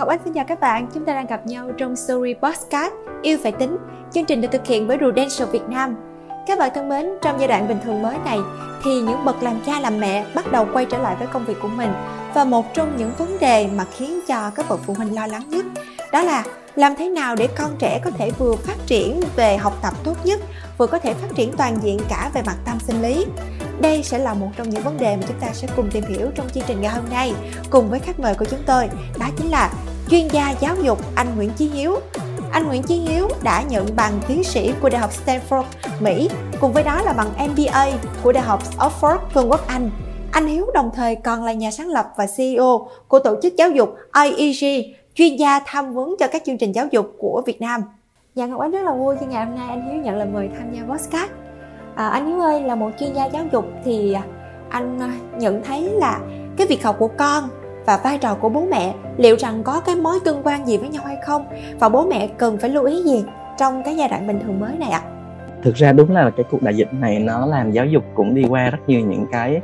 Ngọc Anh xin chào các bạn, chúng ta đang gặp nhau trong Story Podcast Yêu Phải Tính Chương trình được thực hiện bởi Prudential Việt Nam. Các bạn thân mến, trong giai đoạn bình thường mới này thì những bậc làm cha làm mẹ bắt đầu quay trở lại với công việc của mình và một trong những vấn đề mà khiến cho các bậc phụ huynh lo lắng nhất đó là làm thế nào để con trẻ có thể vừa phát triển về học tập tốt nhất vừa có thể phát triển toàn diện cả về mặt tâm sinh lý đây sẽ là một trong những vấn đề mà chúng ta sẽ cùng tìm hiểu trong chương trình ngày hôm nay cùng với khách mời của chúng tôi đó chính là chuyên gia giáo dục anh Nguyễn Chí Hiếu anh Nguyễn Chí Hiếu đã nhận bằng tiến sĩ của Đại học Stanford, Mỹ, cùng với đó là bằng MBA của Đại học Oxford, Vương quốc Anh. Anh Hiếu đồng thời còn là nhà sáng lập và CEO của tổ chức giáo dục IEG, chuyên gia tham vấn cho các chương trình giáo dục của Việt Nam. Dạ Ngọc Ánh rất là vui khi ngày hôm nay anh Hiếu nhận lời mời tham gia podcast. À, anh Hiếu ơi là một chuyên gia giáo dục thì à, anh à, nhận thấy là cái việc học của con và vai trò của bố mẹ liệu rằng có cái mối tương quan gì với nhau hay không và bố mẹ cần phải lưu ý gì trong cái giai đoạn bình thường mới này ạ? Thực ra đúng là cái cuộc đại dịch này nó làm giáo dục cũng đi qua rất nhiều những cái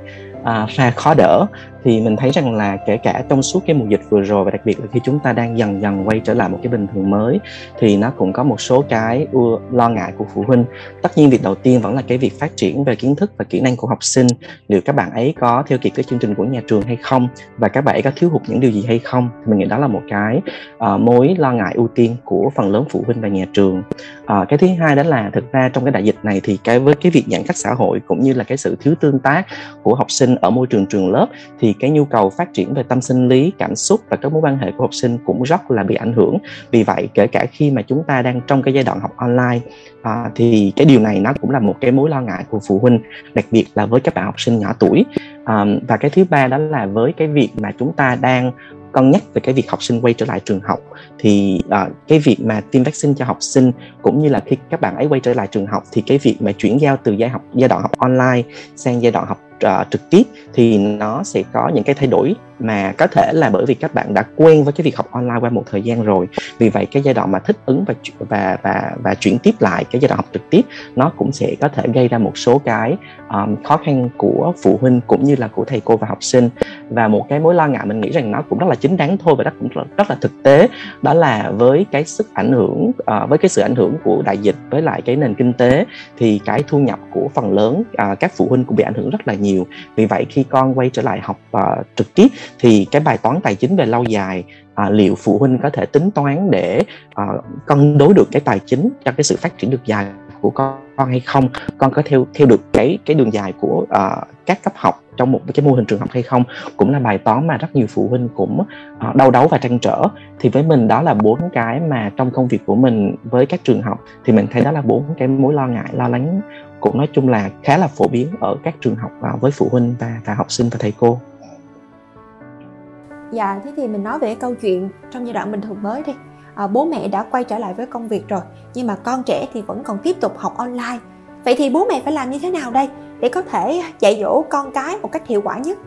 à, pha khó đỡ thì mình thấy rằng là kể cả trong suốt cái mùa dịch vừa rồi và đặc biệt là khi chúng ta đang dần dần quay trở lại một cái bình thường mới thì nó cũng có một số cái lo ngại của phụ huynh. Tất nhiên việc đầu tiên vẫn là cái việc phát triển về kiến thức và kỹ năng của học sinh liệu các bạn ấy có theo kịp cái chương trình của nhà trường hay không và các bạn ấy có thiếu hụt những điều gì hay không thì mình nghĩ đó là một cái uh, mối lo ngại ưu tiên của phần lớn phụ huynh và nhà trường. Uh, cái thứ hai đó là thực ra trong cái đại dịch này thì cái với cái việc giãn cách xã hội cũng như là cái sự thiếu tương tác của học sinh ở môi trường trường lớp thì cái nhu cầu phát triển về tâm sinh lý cảm xúc và các mối quan hệ của học sinh cũng rất là bị ảnh hưởng. Vì vậy kể cả khi mà chúng ta đang trong cái giai đoạn học online à, thì cái điều này nó cũng là một cái mối lo ngại của phụ huynh đặc biệt là với các bạn học sinh nhỏ tuổi. À, và cái thứ ba đó là với cái việc mà chúng ta đang cân nhắc về cái việc học sinh quay trở lại trường học thì uh, cái việc mà tiêm vaccine cho học sinh cũng như là khi các bạn ấy quay trở lại trường học thì cái việc mà chuyển giao từ giai học giai đoạn học online sang giai đoạn học uh, trực tiếp thì nó sẽ có những cái thay đổi mà có thể là bởi vì các bạn đã quen với cái việc học online qua một thời gian rồi. Vì vậy cái giai đoạn mà thích ứng và và và và chuyển tiếp lại cái giai đoạn học trực tiếp nó cũng sẽ có thể gây ra một số cái um, khó khăn của phụ huynh cũng như là của thầy cô và học sinh. Và một cái mối lo ngại mình nghĩ rằng nó cũng rất là chính đáng thôi và nó cũng rất, rất là thực tế đó là với cái sức ảnh hưởng uh, với cái sự ảnh hưởng của đại dịch với lại cái nền kinh tế thì cái thu nhập của phần lớn uh, các phụ huynh cũng bị ảnh hưởng rất là nhiều vì vậy khi con quay trở lại học uh, trực tiếp thì cái bài toán tài chính về lâu dài uh, liệu phụ huynh có thể tính toán để uh, cân đối được cái tài chính cho cái sự phát triển được dài của con hay không? Con có theo theo được cái cái đường dài của uh, các cấp học trong một cái mô hình trường học hay không? Cũng là bài toán mà rất nhiều phụ huynh cũng uh, đau đấu và trăn trở. Thì với mình đó là bốn cái mà trong công việc của mình với các trường học thì mình thấy đó là bốn cái mối lo ngại lo lắng cũng nói chung là khá là phổ biến ở các trường học uh, với phụ huynh và và học sinh và thầy cô Dạ, thế thì mình nói về câu chuyện trong giai đoạn bình thường mới đi. À, bố mẹ đã quay trở lại với công việc rồi, nhưng mà con trẻ thì vẫn còn tiếp tục học online. Vậy thì bố mẹ phải làm như thế nào đây để có thể dạy dỗ con cái một cách hiệu quả nhất?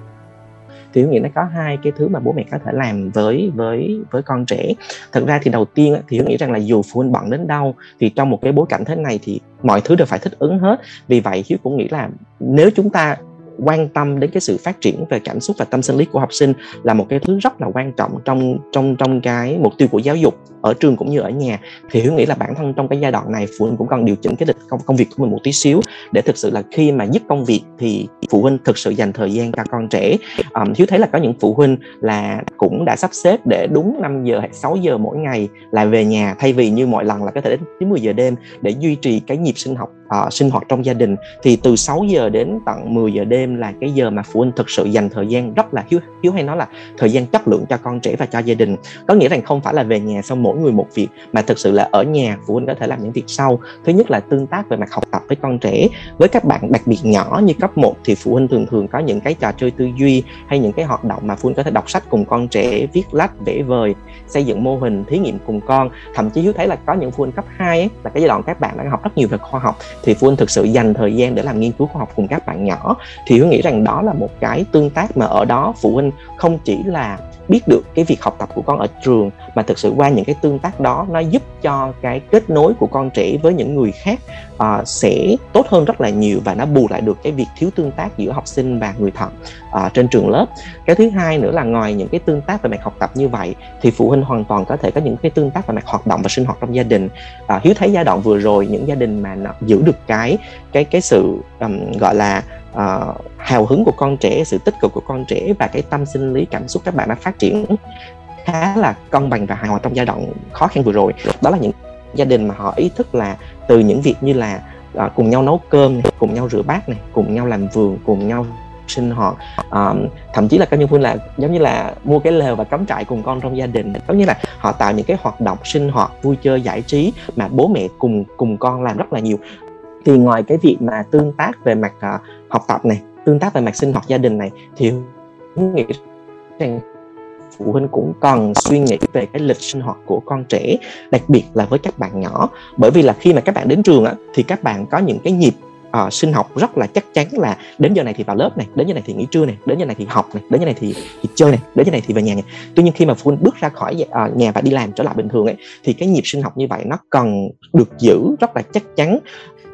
thì Hiếu nghĩ nó có hai cái thứ mà bố mẹ có thể làm với với với con trẻ thật ra thì đầu tiên thì Hiếu nghĩ rằng là dù phụ huynh bận đến đâu thì trong một cái bối cảnh thế này thì mọi thứ đều phải thích ứng hết. Vì vậy Hiếu cũng nghĩ là nếu chúng ta quan tâm đến cái sự phát triển về cảm xúc và tâm sinh lý của học sinh là một cái thứ rất là quan trọng trong trong trong cái mục tiêu của giáo dục ở trường cũng như ở nhà. Thì hiếu nghĩ là bản thân trong cái giai đoạn này phụ huynh cũng cần điều chỉnh cái lịch công, công việc của mình một tí xíu để thực sự là khi mà dứt công việc thì phụ huynh thực sự dành thời gian cho con trẻ. Um, hiếu thấy là có những phụ huynh là cũng đã sắp xếp để đúng 5 giờ hay 6 giờ mỗi ngày là về nhà thay vì như mọi lần là có thể đến 9 10 giờ đêm để duy trì cái nhịp sinh học uh, sinh hoạt trong gia đình thì từ 6 giờ đến tận 10 giờ đêm là cái giờ mà phụ huynh thực sự dành thời gian rất là hiếu hiếu hay nói là thời gian chất lượng cho con trẻ và cho gia đình. Có nghĩa rằng không phải là về nhà xong mỗi người một việc mà thực sự là ở nhà phụ huynh có thể làm những việc sau. Thứ nhất là tương tác về mặt học tập với con trẻ. Với các bạn đặc biệt nhỏ như cấp 1 thì phụ huynh thường thường có những cái trò chơi tư duy hay những cái hoạt động mà phụ huynh có thể đọc sách cùng con trẻ viết lách vẽ vời xây dựng mô hình thí nghiệm cùng con. Thậm chí hiếu thấy là có những phụ huynh cấp 2 ấy, là cái giai đoạn các bạn đang học rất nhiều về khoa học thì phụ huynh thực sự dành thời gian để làm nghiên cứu khoa học cùng các bạn nhỏ. Thì hiếu nghĩ rằng đó là một cái tương tác mà ở đó phụ huynh không chỉ là biết được cái việc học tập của con ở trường mà thực sự qua những cái tương tác đó nó giúp cho cái kết nối của con trẻ với những người khác uh, sẽ tốt hơn rất là nhiều và nó bù lại được cái việc thiếu tương tác giữa học sinh và người thật uh, à, trên trường lớp. Cái thứ hai nữa là ngoài những cái tương tác về mặt học tập như vậy thì phụ huynh hoàn toàn có thể có những cái tương tác về mặt hoạt động và sinh hoạt trong gia đình. Uh, hiếu thấy giai đoạn vừa rồi những gia đình mà giữ được cái cái cái sự um, gọi là uh, hào hứng của con trẻ sự tích cực của con trẻ và cái tâm sinh lý cảm xúc các bạn đã phát triển khá là cân bằng và hài hòa trong giai đoạn khó khăn vừa rồi. Đó là những gia đình mà họ ý thức là từ những việc như là uh, cùng nhau nấu cơm này, cùng nhau rửa bát này cùng nhau làm vườn cùng nhau sinh hoạt um, thậm chí là các nhân phương là giống như là mua cái lều và cắm trại cùng con trong gia đình. Giống như là họ tạo những cái hoạt động sinh hoạt vui chơi giải trí mà bố mẹ cùng cùng con làm rất là nhiều thì ngoài cái việc mà tương tác về mặt uh, học tập này tương tác về mặt sinh hoạt gia đình này thì nghĩ rằng phụ huynh cũng cần suy nghĩ về cái lịch sinh hoạt của con trẻ đặc biệt là với các bạn nhỏ. Bởi vì là khi mà các bạn đến trường á, thì các bạn có những cái nhịp uh, sinh học rất là chắc chắn là đến giờ này thì vào lớp này đến giờ này thì nghỉ trưa này đến giờ này thì học này đến giờ này thì, thì chơi này đến giờ này thì về nhà này. Tuy nhiên khi mà phụ huynh bước ra khỏi uh, nhà và đi làm trở lại bình thường ấy thì cái nhịp sinh học như vậy nó cần được giữ rất là chắc chắn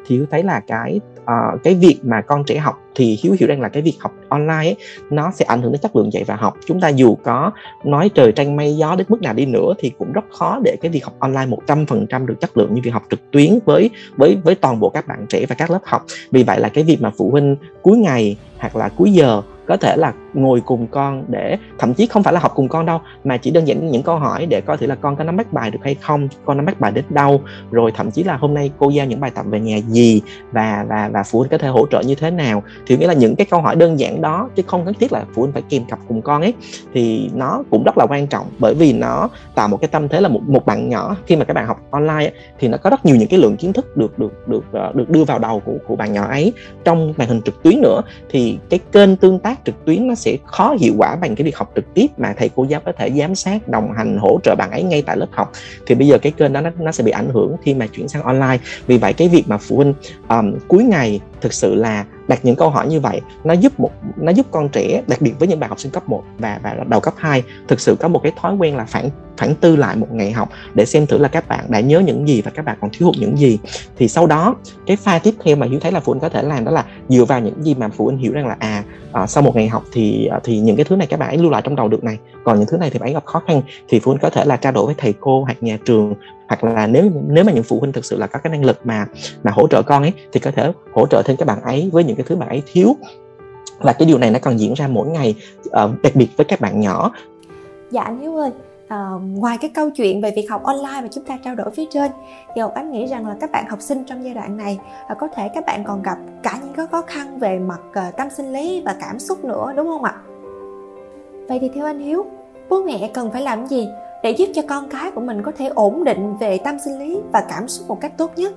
thì thấy là cái uh, cái việc mà con trẻ học thì hiếu hiểu rằng là cái việc học online ấy, nó sẽ ảnh hưởng đến chất lượng dạy và học. Chúng ta dù có nói trời trăng mây gió đến mức nào đi nữa thì cũng rất khó để cái việc học online 100% được chất lượng như việc học trực tuyến với với với toàn bộ các bạn trẻ và các lớp học. Vì vậy là cái việc mà phụ huynh cuối ngày hoặc là cuối giờ có thể là ngồi cùng con để thậm chí không phải là học cùng con đâu mà chỉ đơn giản những câu hỏi để coi thử là con có nắm bắt bài được hay không con nắm bắt bài đến đâu rồi thậm chí là hôm nay cô giao những bài tập về nhà gì và và và phụ huynh có thể hỗ trợ như thế nào thì nghĩa là những cái câu hỏi đơn giản đó chứ không cần thiết là phụ huynh phải kèm cặp cùng con ấy thì nó cũng rất là quan trọng. Bởi vì nó tạo một cái tâm thế là một một bạn nhỏ khi mà các bạn học online ấy, thì nó có rất nhiều những cái lượng kiến thức được được được ờ, được đưa vào đầu của của bạn nhỏ ấy. Trong màn hình trực tuyến nữa thì cái kênh tương tác trực tuyến nó sẽ khó hiệu quả bằng cái việc học trực tiếp mà thầy cô giáo có thể giám sát đồng hành hỗ trợ bạn ấy ngay tại lớp học. Thì bây giờ cái kênh đó nó, nó sẽ bị ảnh hưởng khi mà chuyển sang online. Vì vậy cái việc mà phụ huynh um, cuối ngày thực sự là đặt những câu hỏi như vậy, nó giúp một, nó giúp con trẻ đặc biệt với những bạn học sinh cấp 1 và và đầu cấp 2 thực sự có một cái thói quen là phản phản tư lại một ngày học để xem thử là các bạn đã nhớ những gì và các bạn còn thiếu hụt những gì. Thì sau đó cái pha tiếp theo mà hiếu thấy là phụ huynh có thể làm đó là dựa vào những gì mà phụ huynh hiểu rằng là à, à sau một ngày học thì ờ, thì những cái thứ này các bạn ấy lưu lại trong đầu được này. Còn những thứ này thì bạn ấy gặp khó khăn thì phụ huynh có thể là trao đổi với thầy cô hoặc nhà trường hoặc là nếu nếu mà những phụ huynh thực sự là có cái năng lực mà mà hỗ trợ con ấy thì có thể hỗ trợ thêm các bạn ấy với những cái thứ bạn ấy thiếu. Và cái điều này nó còn diễn ra mỗi ngày uh, đặc biệt với các bạn nhỏ. Dạ anh hiếu ơi à, ngoài cái câu chuyện về việc học online mà chúng ta trao đổi phía trên thì Ngọc Ánh nghĩ rằng là các bạn học sinh trong giai đoạn này à, có thể các bạn còn gặp cả những cái khó khăn về mặt à, tâm sinh lý và cảm xúc nữa đúng không ạ? Vậy thì theo anh Hiếu, bố mẹ cần phải làm gì để giúp cho con cái của mình có thể ổn định về tâm sinh lý và cảm xúc một cách tốt nhất?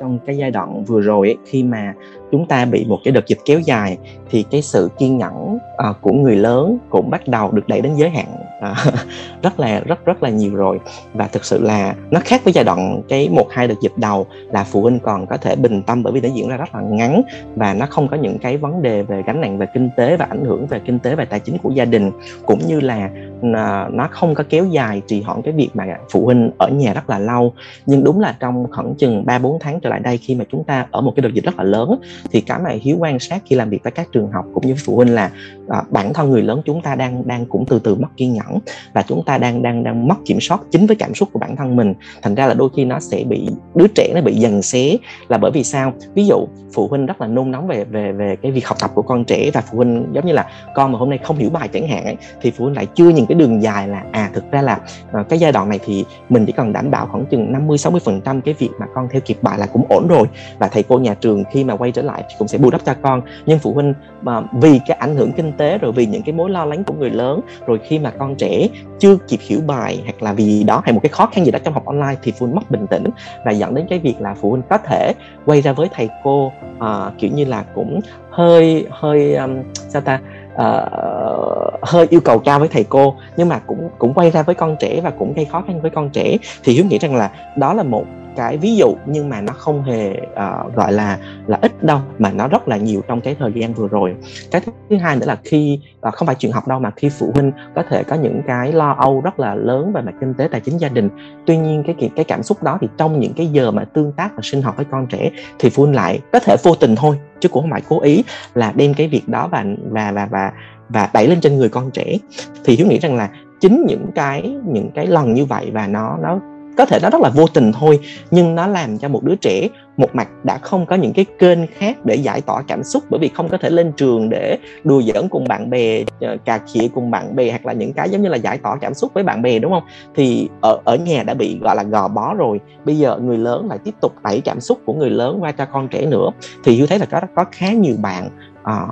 trong cái giai đoạn vừa rồi ấy, khi mà chúng ta bị một cái đợt dịch kéo dài thì cái sự kiên nhẫn uh, của người lớn cũng bắt đầu được đẩy đến giới hạn à, rất là rất rất là nhiều rồi. Và thực sự là nó khác với giai đoạn cái một hai đợt dịch đầu là phụ huynh còn có thể bình tâm bởi vì nó diễn ra rất là ngắn và nó không có những cái vấn đề về gánh nặng về kinh tế và ảnh hưởng về kinh tế và tài chính của gia đình. Cũng như là à, nó không có kéo dài trì hoãn cái việc mà phụ huynh ở nhà rất là lâu. Nhưng đúng là trong khoảng chừng 3 4 tháng trở lại đây khi mà chúng ta ở một cái đợt dịch rất là lớn thì cái mà hiếu quan sát khi làm việc với các trường học cũng như phụ huynh là à, bản thân người lớn chúng ta đang đang cũng từ từ mất kiên nhẫn và chúng ta đang đang đang mất kiểm soát chính với cảm xúc của bản thân mình. Thành ra là đôi khi nó sẽ bị đứa trẻ nó bị dần xé là bởi vì sao? Ví dụ phụ huynh rất là nôn nóng về về về cái việc học tập của con trẻ và phụ huynh giống như là con mà hôm nay không hiểu bài chẳng hạn ấy, thì phụ huynh lại chưa nhìn cái đường dài là à thực ra là ờ, cái giai đoạn này thì mình chỉ cần đảm bảo khoảng chừng 50 60 phần trăm cái việc mà con theo kịp bài là cũng ổn rồi. Và thầy cô nhà trường khi mà quay trở lại thì cũng sẽ bù đắp cho con. Nhưng phụ huynh mà vì cái ảnh hưởng kinh tế rồi vì những cái mối lo lắng của người lớn rồi khi mà con trẻ chưa kịp hiểu bài hoặc là vì đó hay một cái khó khăn gì đó trong học online thì phụ huynh mất bình tĩnh và dẫn đến cái việc là phụ huynh có thể quay ra với thầy cô uh, kiểu như là cũng hơi hơi um, sao ta uh, hơi yêu cầu cao với thầy cô nhưng mà cũng cũng quay ra với con trẻ và cũng gây khó khăn với con trẻ. Thì hiếu nghĩ rằng là đó là một cái ví dụ nhưng mà nó không hề uh, gọi là là ít đâu mà nó rất là nhiều trong cái thời gian vừa rồi. Cái thứ hai nữa là khi uh, không phải chuyện học đâu mà khi phụ huynh có thể có những cái lo âu rất là lớn về mặt kinh tế tài chính gia đình. Tuy nhiên cái cái cảm xúc đó thì trong những cái giờ mà tương tác và sinh hoạt với con trẻ thì phụ huynh lại có thể vô tình thôi chứ cũng không phải cố ý là đem cái việc đó và và và và và đẩy lên trên người con trẻ. Thì hiếu nghĩ rằng là chính những cái những cái lần như vậy và nó nó có thể nó rất là vô tình thôi nhưng nó làm cho một đứa trẻ một mặt đã không có những cái kênh khác để giải tỏa cảm xúc bởi vì không có thể lên trường để đùa giỡn cùng bạn bè ờ, cà khịa cùng bạn bè hoặc là những cái giống như là giải tỏa cảm xúc với bạn bè đúng không? Thì ở ở nhà đã bị gọi là gò bó rồi. Bây giờ người lớn lại tiếp tục đẩy cảm xúc của người lớn qua cho con trẻ nữa. Thì như thấy là có có khá nhiều bạn à,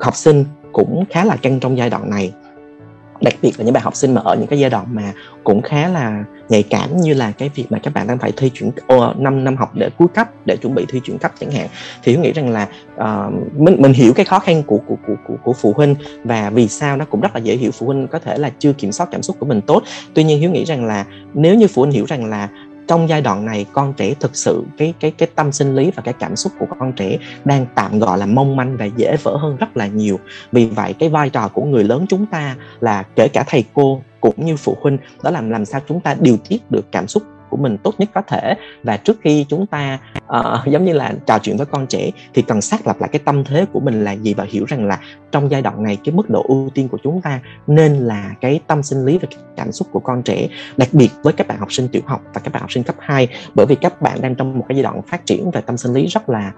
học sinh cũng khá là căng trong giai đoạn này đặc biệt là những bạn học sinh mà ở những cái giai đoạn mà cũng khá là nhạy cảm như là cái việc mà các bạn đang phải thi chuyển uh, 5 năm học để cuối cấp để chuẩn bị thi chuyển cấp chẳng hạn. Thì hiếu nghĩ rằng là uh, mình mình hiểu cái khó khăn của, của của của của phụ huynh và vì sao nó cũng rất là dễ hiểu phụ huynh có thể là chưa kiểm soát cảm xúc của mình tốt. Tuy nhiên hiếu nghĩ rằng là nếu như phụ huynh hiểu rằng là trong giai đoạn này, con trẻ thực sự, cái cái cái tâm sinh lý và cái cảm xúc của con trẻ đang tạm gọi là mong manh và dễ vỡ hơn rất là nhiều. Vì vậy, cái vai trò của người lớn chúng ta là kể cả thầy cô cũng như phụ huynh, đó là làm sao chúng ta điều tiết được cảm xúc của mình tốt nhất có thể. Và trước khi chúng ta uh, giống như là trò chuyện với con trẻ thì cần xác lập lại cái tâm thế của mình là gì và hiểu rằng là trong giai đoạn này cái mức độ ưu tiên của chúng ta nên là cái tâm sinh lý và cái cảm xúc của con trẻ đặc biệt với các bạn học sinh tiểu học và các bạn học sinh cấp 2 bởi vì các bạn đang trong một cái giai đoạn phát triển về tâm sinh lý rất là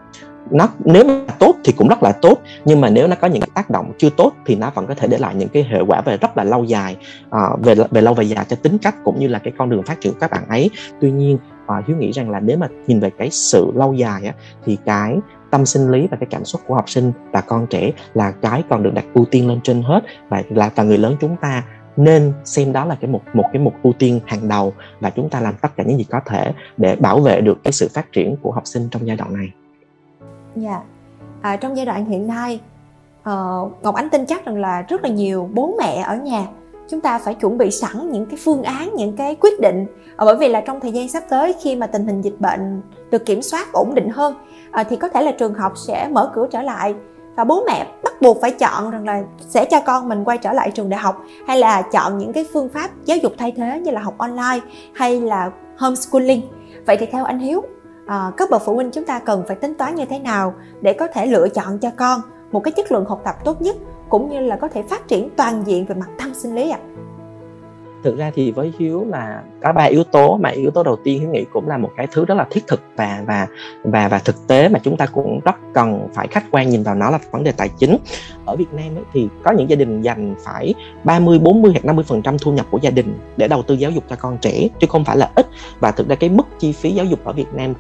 nó nếu mà tốt thì cũng rất là tốt nhưng mà nếu nó có những cái tác động chưa tốt thì nó vẫn có thể để lại những cái hệ quả về rất là lâu dài à, về về lâu về dài cho tính cách cũng như là cái con đường phát triển của các bạn ấy tuy nhiên à, hiếu nghĩ rằng là nếu mà nhìn về cái sự lâu dài á, thì cái tâm sinh lý và cái cảm xúc của học sinh và con trẻ là cái còn được đặt ưu tiên lên trên hết và là và người lớn chúng ta nên xem đó là cái một một cái mục ưu tiên hàng đầu và chúng ta làm tất cả những gì có thể để bảo vệ được cái sự phát triển của học sinh trong giai đoạn này. Dạ. À, trong giai đoạn hiện nay uh, Ngọc Ánh tin chắc rằng là rất là nhiều bố mẹ ở nhà. Chúng ta phải chuẩn bị sẵn những cái phương án những cái quyết định. À, bởi vì là trong thời gian sắp tới khi mà tình hình dịch bệnh được kiểm soát ổn định hơn à, thì có thể là trường học sẽ mở cửa trở lại và bố mẹ bắt buộc phải chọn rằng là sẽ cho con mình quay trở lại trường đại học hay là chọn những cái phương pháp giáo dục thay thế như là học online hay là homeschooling. Vậy thì theo anh hiếu à, các bậc phụ huynh chúng ta cần phải tính toán như thế nào để có thể lựa chọn cho con một cái chất lượng học tập tốt nhất cũng như là có thể phát triển toàn diện về mặt tâm sinh lý ạ à? thực ra thì với hiếu là có ba yếu tố mà yếu tố đầu tiên hiếu nghĩ cũng là một cái thứ rất là thiết thực và và và và thực tế mà chúng ta cũng rất cần phải khách quan nhìn vào nó là vấn đề tài chính ở Việt Nam ấy, thì có những gia đình dành phải 30, 40 hoặc 50 phần trăm thu nhập của gia đình để đầu tư giáo dục cho con trẻ chứ không phải là ít và thực ra cái mức chi phí giáo dục ở Việt Nam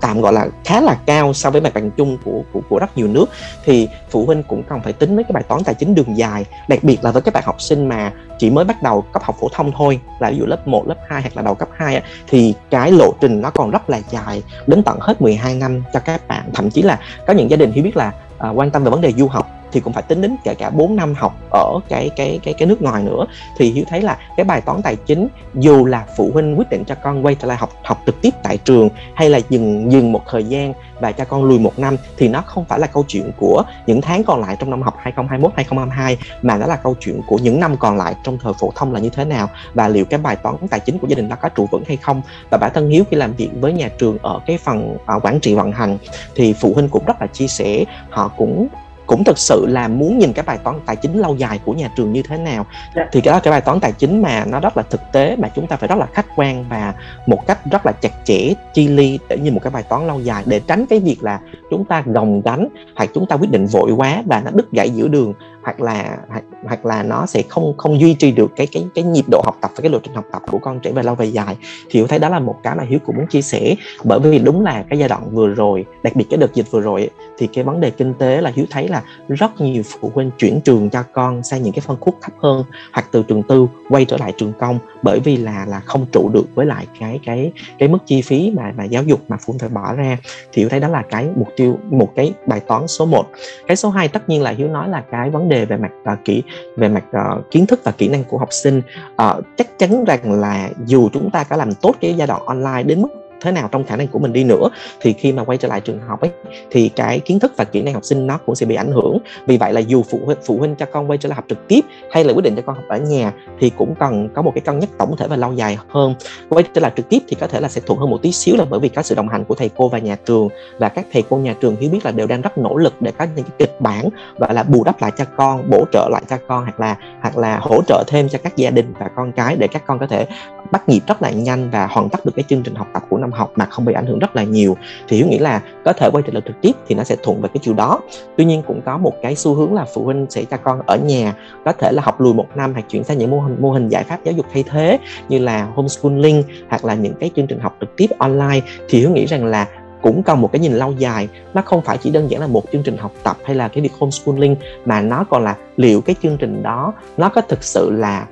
tạm gọi là khá là cao so với mặt bằng chung của của của rất nhiều nước. Thì phụ huynh cũng cần phải tính mấy cái bài toán tài chính đường dài đặc biệt là với các bạn học sinh mà chỉ mới bắt đầu cấp học phổ thông thôi là ví dụ lớp 1, lớp 2 hoặc là đầu cấp 2 thì cái lộ trình nó còn rất là dài đến tận hết 12 năm cho các bạn. Thậm chí là có những gia đình hiểu biết là à, quan tâm về vấn đề du học thì cũng phải tính đến kể cả 4 năm học ở cái cái cái cái nước ngoài nữa. Thì hiếu thấy là cái bài toán tài chính dù là phụ huynh quyết định cho con quay trở lại học học trực tiếp tại trường hay là dừng dừng một thời gian và cho con lùi một năm thì nó không phải là câu chuyện của những tháng còn lại trong năm học 2021 2022 mà nó là câu chuyện của những năm còn lại trong thời phổ thông là như thế nào và liệu cái bài toán tài chính của gia đình đó có trụ vững hay không. Và bản thân hiếu khi làm việc với nhà trường ở cái phần uh, quản trị vận hành thì phụ huynh cũng rất là chia sẻ họ cũng cũng thực sự là muốn nhìn cái bài toán tài chính lâu dài của nhà trường như thế nào yeah. Dạ. thì cái đó cái bài toán tài chính mà nó rất là thực tế mà chúng ta phải rất là khách quan và một cách rất là chặt chẽ chi ly để như một cái bài toán lâu dài để tránh cái việc là chúng ta gồng gánh hoặc chúng ta quyết định vội quá và nó đứt gãy giữa đường hoặc là hoặc, hoặc là nó sẽ không không duy trì được cái cái cái nhịp độ học tập và cái lộ trình học tập của con trẻ về lâu về dài thì hiếu thấy đó là một cái mà hiếu cũng muốn chia sẻ bởi vì đúng là cái giai đoạn vừa rồi đặc biệt cái đợt dịch vừa rồi thì cái vấn đề kinh tế là hiếu thấy là rất nhiều phụ huynh chuyển trường cho con sang những cái phân khúc thấp hơn hoặc từ trường tư quay trở lại trường công bởi vì là là không trụ được với lại cái cái cái mức chi phí mà mà giáo dục mà phụ huynh phải bỏ ra. Thì hiếu thấy đó là cái mục tiêu một cái bài toán số 1 cái số 2 tất nhiên là hiếu nói là cái vấn đề về mặt uh, kỹ về mặt uh, kiến thức và kỹ năng của học sinh. Uh, chắc chắn rằng là dù chúng ta có làm tốt cái giai đoạn online đến mức thế nào trong khả năng của mình đi nữa, thì khi mà quay trở lại trường học ấy, thì cái kiến thức và kỹ năng học sinh nó cũng sẽ bị ảnh hưởng. Vì vậy là dù phụ huynh phụ huynh cho con quay trở lại học trực tiếp hay là quyết định cho con học ở nhà, thì cũng cần có một cái cân nhắc tổng thể và lâu dài hơn. Quay trở lại trực tiếp thì có thể là sẽ thuận hơn một tí xíu là bởi vì có sự đồng hành của thầy cô và nhà trường, và các thầy cô nhà trường hiểu biết là đều đang rất nỗ lực để có những cái kịch bản và là bù đắp lại cho con, bổ trợ lại cho con, hoặc là hoặc là hỗ trợ thêm cho các gia đình và con cái để các con có thể bắt nhịp rất là nhanh và hoàn tất được cái chương trình học tập của năm học mà không bị ảnh hưởng rất là nhiều. Thì hiếu nghĩ là có thể quay trở lại trực tiếp thì nó sẽ thuận về cái chiều đó. Tuy nhiên cũng có một cái xu hướng là phụ huynh sẽ cho con ở nhà, có thể là học lùi một năm hoặc chuyển sang những mô hình mô hình giải pháp giáo dục thay thế như là homeschooling hoặc là những cái chương trình học trực tiếp online. Thì hiếu nghĩ rằng là cũng cần một cái nhìn lâu dài. Nó không phải chỉ đơn giản là một chương trình học tập hay là cái việc homeschooling mà nó còn là liệu cái chương trình đó nó có thực sự là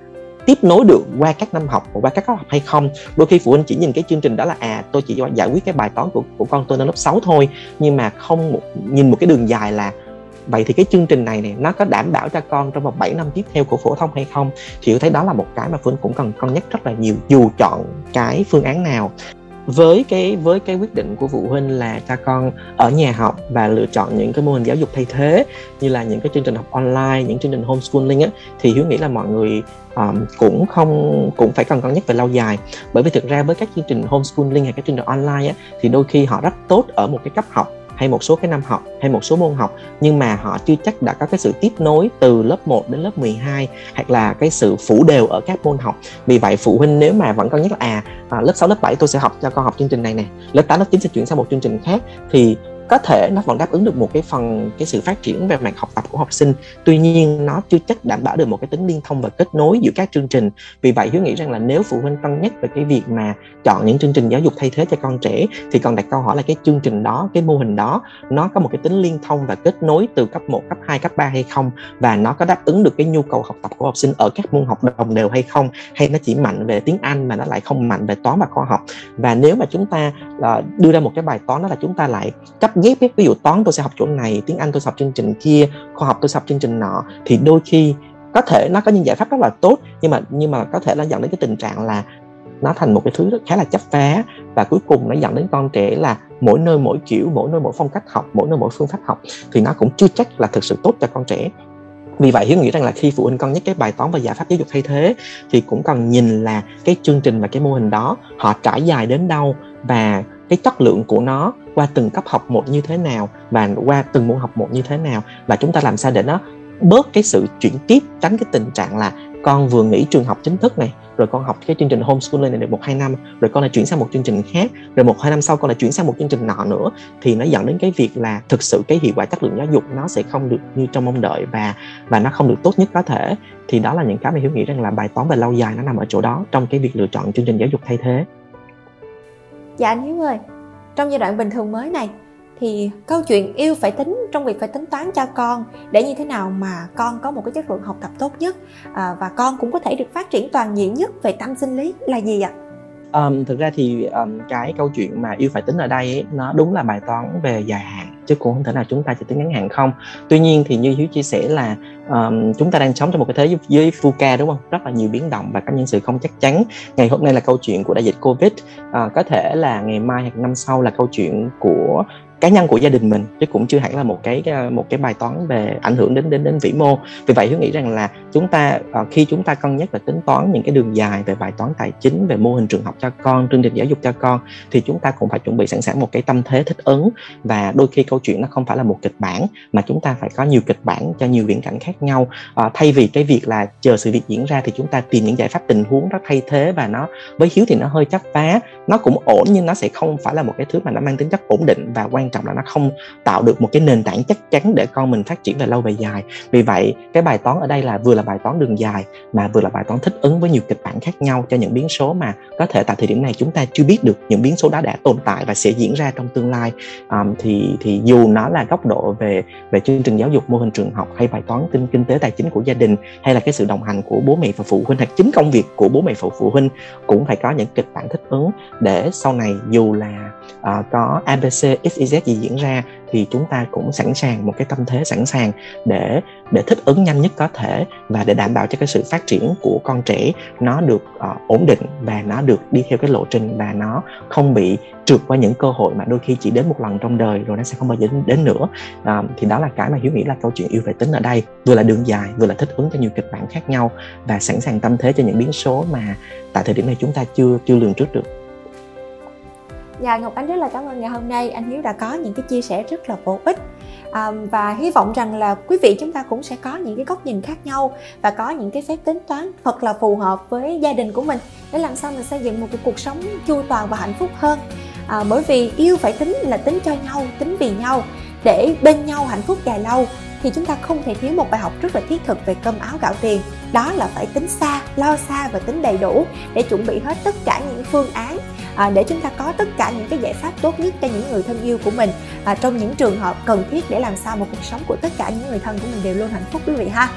tiếp nối được qua các năm học qua các cấp học hay không. Đôi khi phụ huynh chỉ nhìn cái chương trình đó là à tôi chỉ giải quyết cái bài toán của, của con tôi lên lớp 6 thôi nhưng mà không một, nhìn một cái đường dài là vậy thì cái chương trình này này nó có đảm bảo cho con trong vòng 7 năm tiếp theo của phổ thông hay không? Thì tôi thấy đó là một cái mà phụ huynh cũng cần cân nhắc rất là nhiều dù chọn cái phương án nào với cái với cái quyết định của phụ huynh là cho con ở nhà học và lựa chọn những cái mô hình giáo dục thay thế như là những cái chương trình học online những chương trình homeschooling á thì hiếu nghĩ là mọi người um, cũng không cũng phải cần cân nhắc về lâu dài. Bởi vì thực ra với các chương trình homeschooling hay các chương trình online á thì đôi khi họ rất tốt ở một cái cấp học hay một số cái năm học hay một số môn học nhưng mà họ chưa chắc đã có cái sự tiếp nối từ lớp 1 đến lớp 12 hoặc là cái sự phủ đều ở các môn học. Vì vậy phụ huynh nếu mà vẫn còn nhắc là à, à lớp 6 lớp 7 tôi sẽ học cho con học chương trình này nè lớp 8 lớp 9 sẽ chuyển sang một chương trình khác thì có thể nó vẫn đáp ứng được một cái phần cái sự phát triển về mặt học tập của học sinh. Tuy nhiên nó chưa chắc đảm bảo được một cái tính liên thông và kết nối giữa các chương trình. Vì vậy hiếu nghĩ rằng là nếu phụ huynh cân nhắc về cái việc mà chọn những chương trình giáo dục thay thế cho con trẻ thì còn đặt câu hỏi là cái chương trình đó cái mô hình đó nó có một cái tính liên thông và kết nối từ cấp 1, cấp 2, cấp 3 hay không? Và nó có đáp ứng được cái nhu cầu học tập của học sinh ở các môn học đồng đều hay không? Hay nó chỉ mạnh về tiếng Anh mà nó lại không mạnh về toán và khoa học? Và nếu mà chúng ta là đưa ra một cái bài toán đó là chúng ta lại cấp ghép ấy. ví dụ toán tôi sẽ học chỗ này, tiếng anh tôi sẽ học chương trình kia, khoa học tôi sẽ học chương trình nọ. Thì đôi khi có thể nó có những giải pháp rất là tốt, nhưng mà nhưng mà có thể nó dẫn đến cái tình trạng là nó thành một cái thứ rất khá là chấp phá. Và cuối cùng nó dẫn đến con trẻ là mỗi nơi mỗi kiểu, mỗi nơi mỗi phong cách học, mỗi nơi mỗi phương pháp học, thì nó cũng chưa chắc là thực sự tốt cho con trẻ. Vì vậy, hiếu nghĩ rằng là khi phụ huynh cân nhắc cái bài toán và giải pháp giáo dục thay thế, thì cũng cần nhìn là cái chương trình và cái mô hình đó, họ trải dài đến đâu và cái chất lượng của nó qua từng cấp học một như thế nào và qua từng môn học một như thế nào. Và chúng ta làm sao để nó bớt cái sự chuyển tiếp tránh cái tình trạng là con vừa nghỉ trường học chính thức này, rồi con học cái chương trình homeschooling này được một, hai năm, rồi con lại chuyển sang một chương trình khác, rồi một, hai năm sau con lại chuyển sang một chương trình nọ nữa, thì nó dẫn đến cái việc là thực sự cái hiệu quả chất lượng giáo dục nó sẽ không được như trong mong đợi và và nó không được tốt nhất có thể. Thì đó là những cái mà hiếu nghĩ rằng là bài toán về lâu dài nó nằm ở chỗ đó trong cái việc lựa chọn chương trình giáo dục thay thế dạ anh hiếu ơi trong giai đoạn bình thường mới này thì câu chuyện yêu phải tính trong việc phải tính toán cho con để như thế nào mà con có một cái chất lượng học tập tốt nhất à, và con cũng có thể được phát triển toàn diện nhất về tâm sinh lý là gì ạ? Um, thực ra thì um, cái câu chuyện mà yêu phải tính ở đây ấy, nó đúng là bài toán về dài hạn chứ cũng không thể nào chúng ta chỉ tính ngắn hạn không. Tuy nhiên thì như hiếu chia sẻ là um, chúng ta đang sống trong một cái thế giới VUCA đúng không? Rất là nhiều biến động và có những sự không chắc chắn. Ngày hôm nay là câu chuyện của đại dịch covid. Uh, có thể là ngày mai hoặc năm sau là câu chuyện của cá nhân của gia đình mình chứ cũng chưa hẳn là một cái ờ, một cái bài toán về ảnh hưởng đến đến đến vĩ mô. Vì vậy hiếu nghĩ rằng là chúng ta ờ, khi chúng ta cân nhắc và tính toán những cái đường dài về bài toán tài chính về mô hình trường học cho con chương trình giáo dục cho con thì chúng ta cũng phải chuẩn bị sẵn sàng một cái tâm thế thích ứng. Và đôi khi câu chuyện nó không phải là một kịch bản mà chúng ta phải có nhiều kịch bản cho nhiều viễn cảnh khác nhau. À, thay vì cái việc là chờ sự việc diễn ra thì chúng ta tìm những giải pháp tình huống nó thay thế và nó với hiếu thì nó hơi chắc phá nó cũng ổn nhưng nó sẽ không phải là một cái thứ mà nó mang tính chất ổn định và quan trọng là nó không tạo được một cái nền tảng chắc chắn để con mình phát triển về lâu về dài. Vì vậy cái bài toán ở đây là vừa là bài toán đường dài mà vừa là bài toán thích ứng với nhiều kịch bản khác nhau cho những biến số mà có thể tại thời điểm này chúng ta chưa biết được những biến số đó đã tồn tại và sẽ diễn ra trong tương lai. Um, thì thì dù nó là góc độ về về chương trình giáo dục mô hình trường học hay bài toán kinh kinh tế tài chính của gia đình hay là cái sự đồng hành của bố mẹ và phụ huynh hoặc chính công việc của bố mẹ và phụ huynh cũng phải có những kịch bản thích ứng để sau này dù là uh, có abc xyz gì diễn ra thì chúng ta cũng sẵn sàng một cái tâm thế sẵn sàng để để thích ứng nhanh nhất có thể và để đảm bảo cho cái sự phát triển của con trẻ nó được uh, ổn định và nó được đi theo cái lộ trình và nó không bị trượt qua những cơ hội mà đôi khi chỉ đến một lần trong đời rồi nó sẽ không bao giờ đến, đến nữa. À, thì đó là cái mà hiếu nghĩ là câu chuyện yêu về tính ở đây vừa là đường dài vừa là thích ứng cho nhiều kịch bản khác nhau và sẵn sàng tâm thế cho những biến số mà tại thời điểm này chúng ta chưa chưa lường trước được. Dạ Ngọc Ánh rất là cảm ơn ngày hôm nay. Anh Hiếu đã có những cái chia sẻ rất là bổ ích. À, và hy vọng rằng là quý vị chúng ta cũng sẽ có những cái góc nhìn khác nhau và có những cái phép tính toán thật là phù hợp với gia đình của mình để làm sao mình xây dựng một cái cuộc sống chu toàn và hạnh phúc hơn. À, bởi vì yêu phải tính là tính cho nhau tính vì nhau để bên nhau hạnh phúc dài lâu thì chúng ta không thể thiếu một bài học rất là thiết thực về cơm áo gạo tiền. Đó là phải tính xa lo xa và tính đầy đủ để chuẩn bị hết tất cả những phương án à, để chúng ta có tất cả những cái giải pháp tốt nhất cho những người thân yêu của mình. À, trong những trường hợp cần thiết để làm sao một cuộc sống của tất cả những người thân của mình đều luôn hạnh phúc quý vị ha.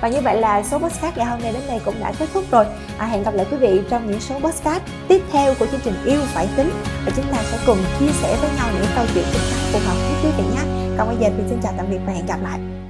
Và như vậy là số podcast ngày hôm nay đến đây cũng đã kết thúc rồi. À, hẹn gặp lại quý vị trong những số podcast tiếp theo của chương trình yêu phải tính. Và chúng ta sẽ cùng chia sẻ với nhau những câu chuyện chính xác phù hợp với quý vị nhé. Còn bây giờ thì xin chào tạm biệt và hẹn gặp lại.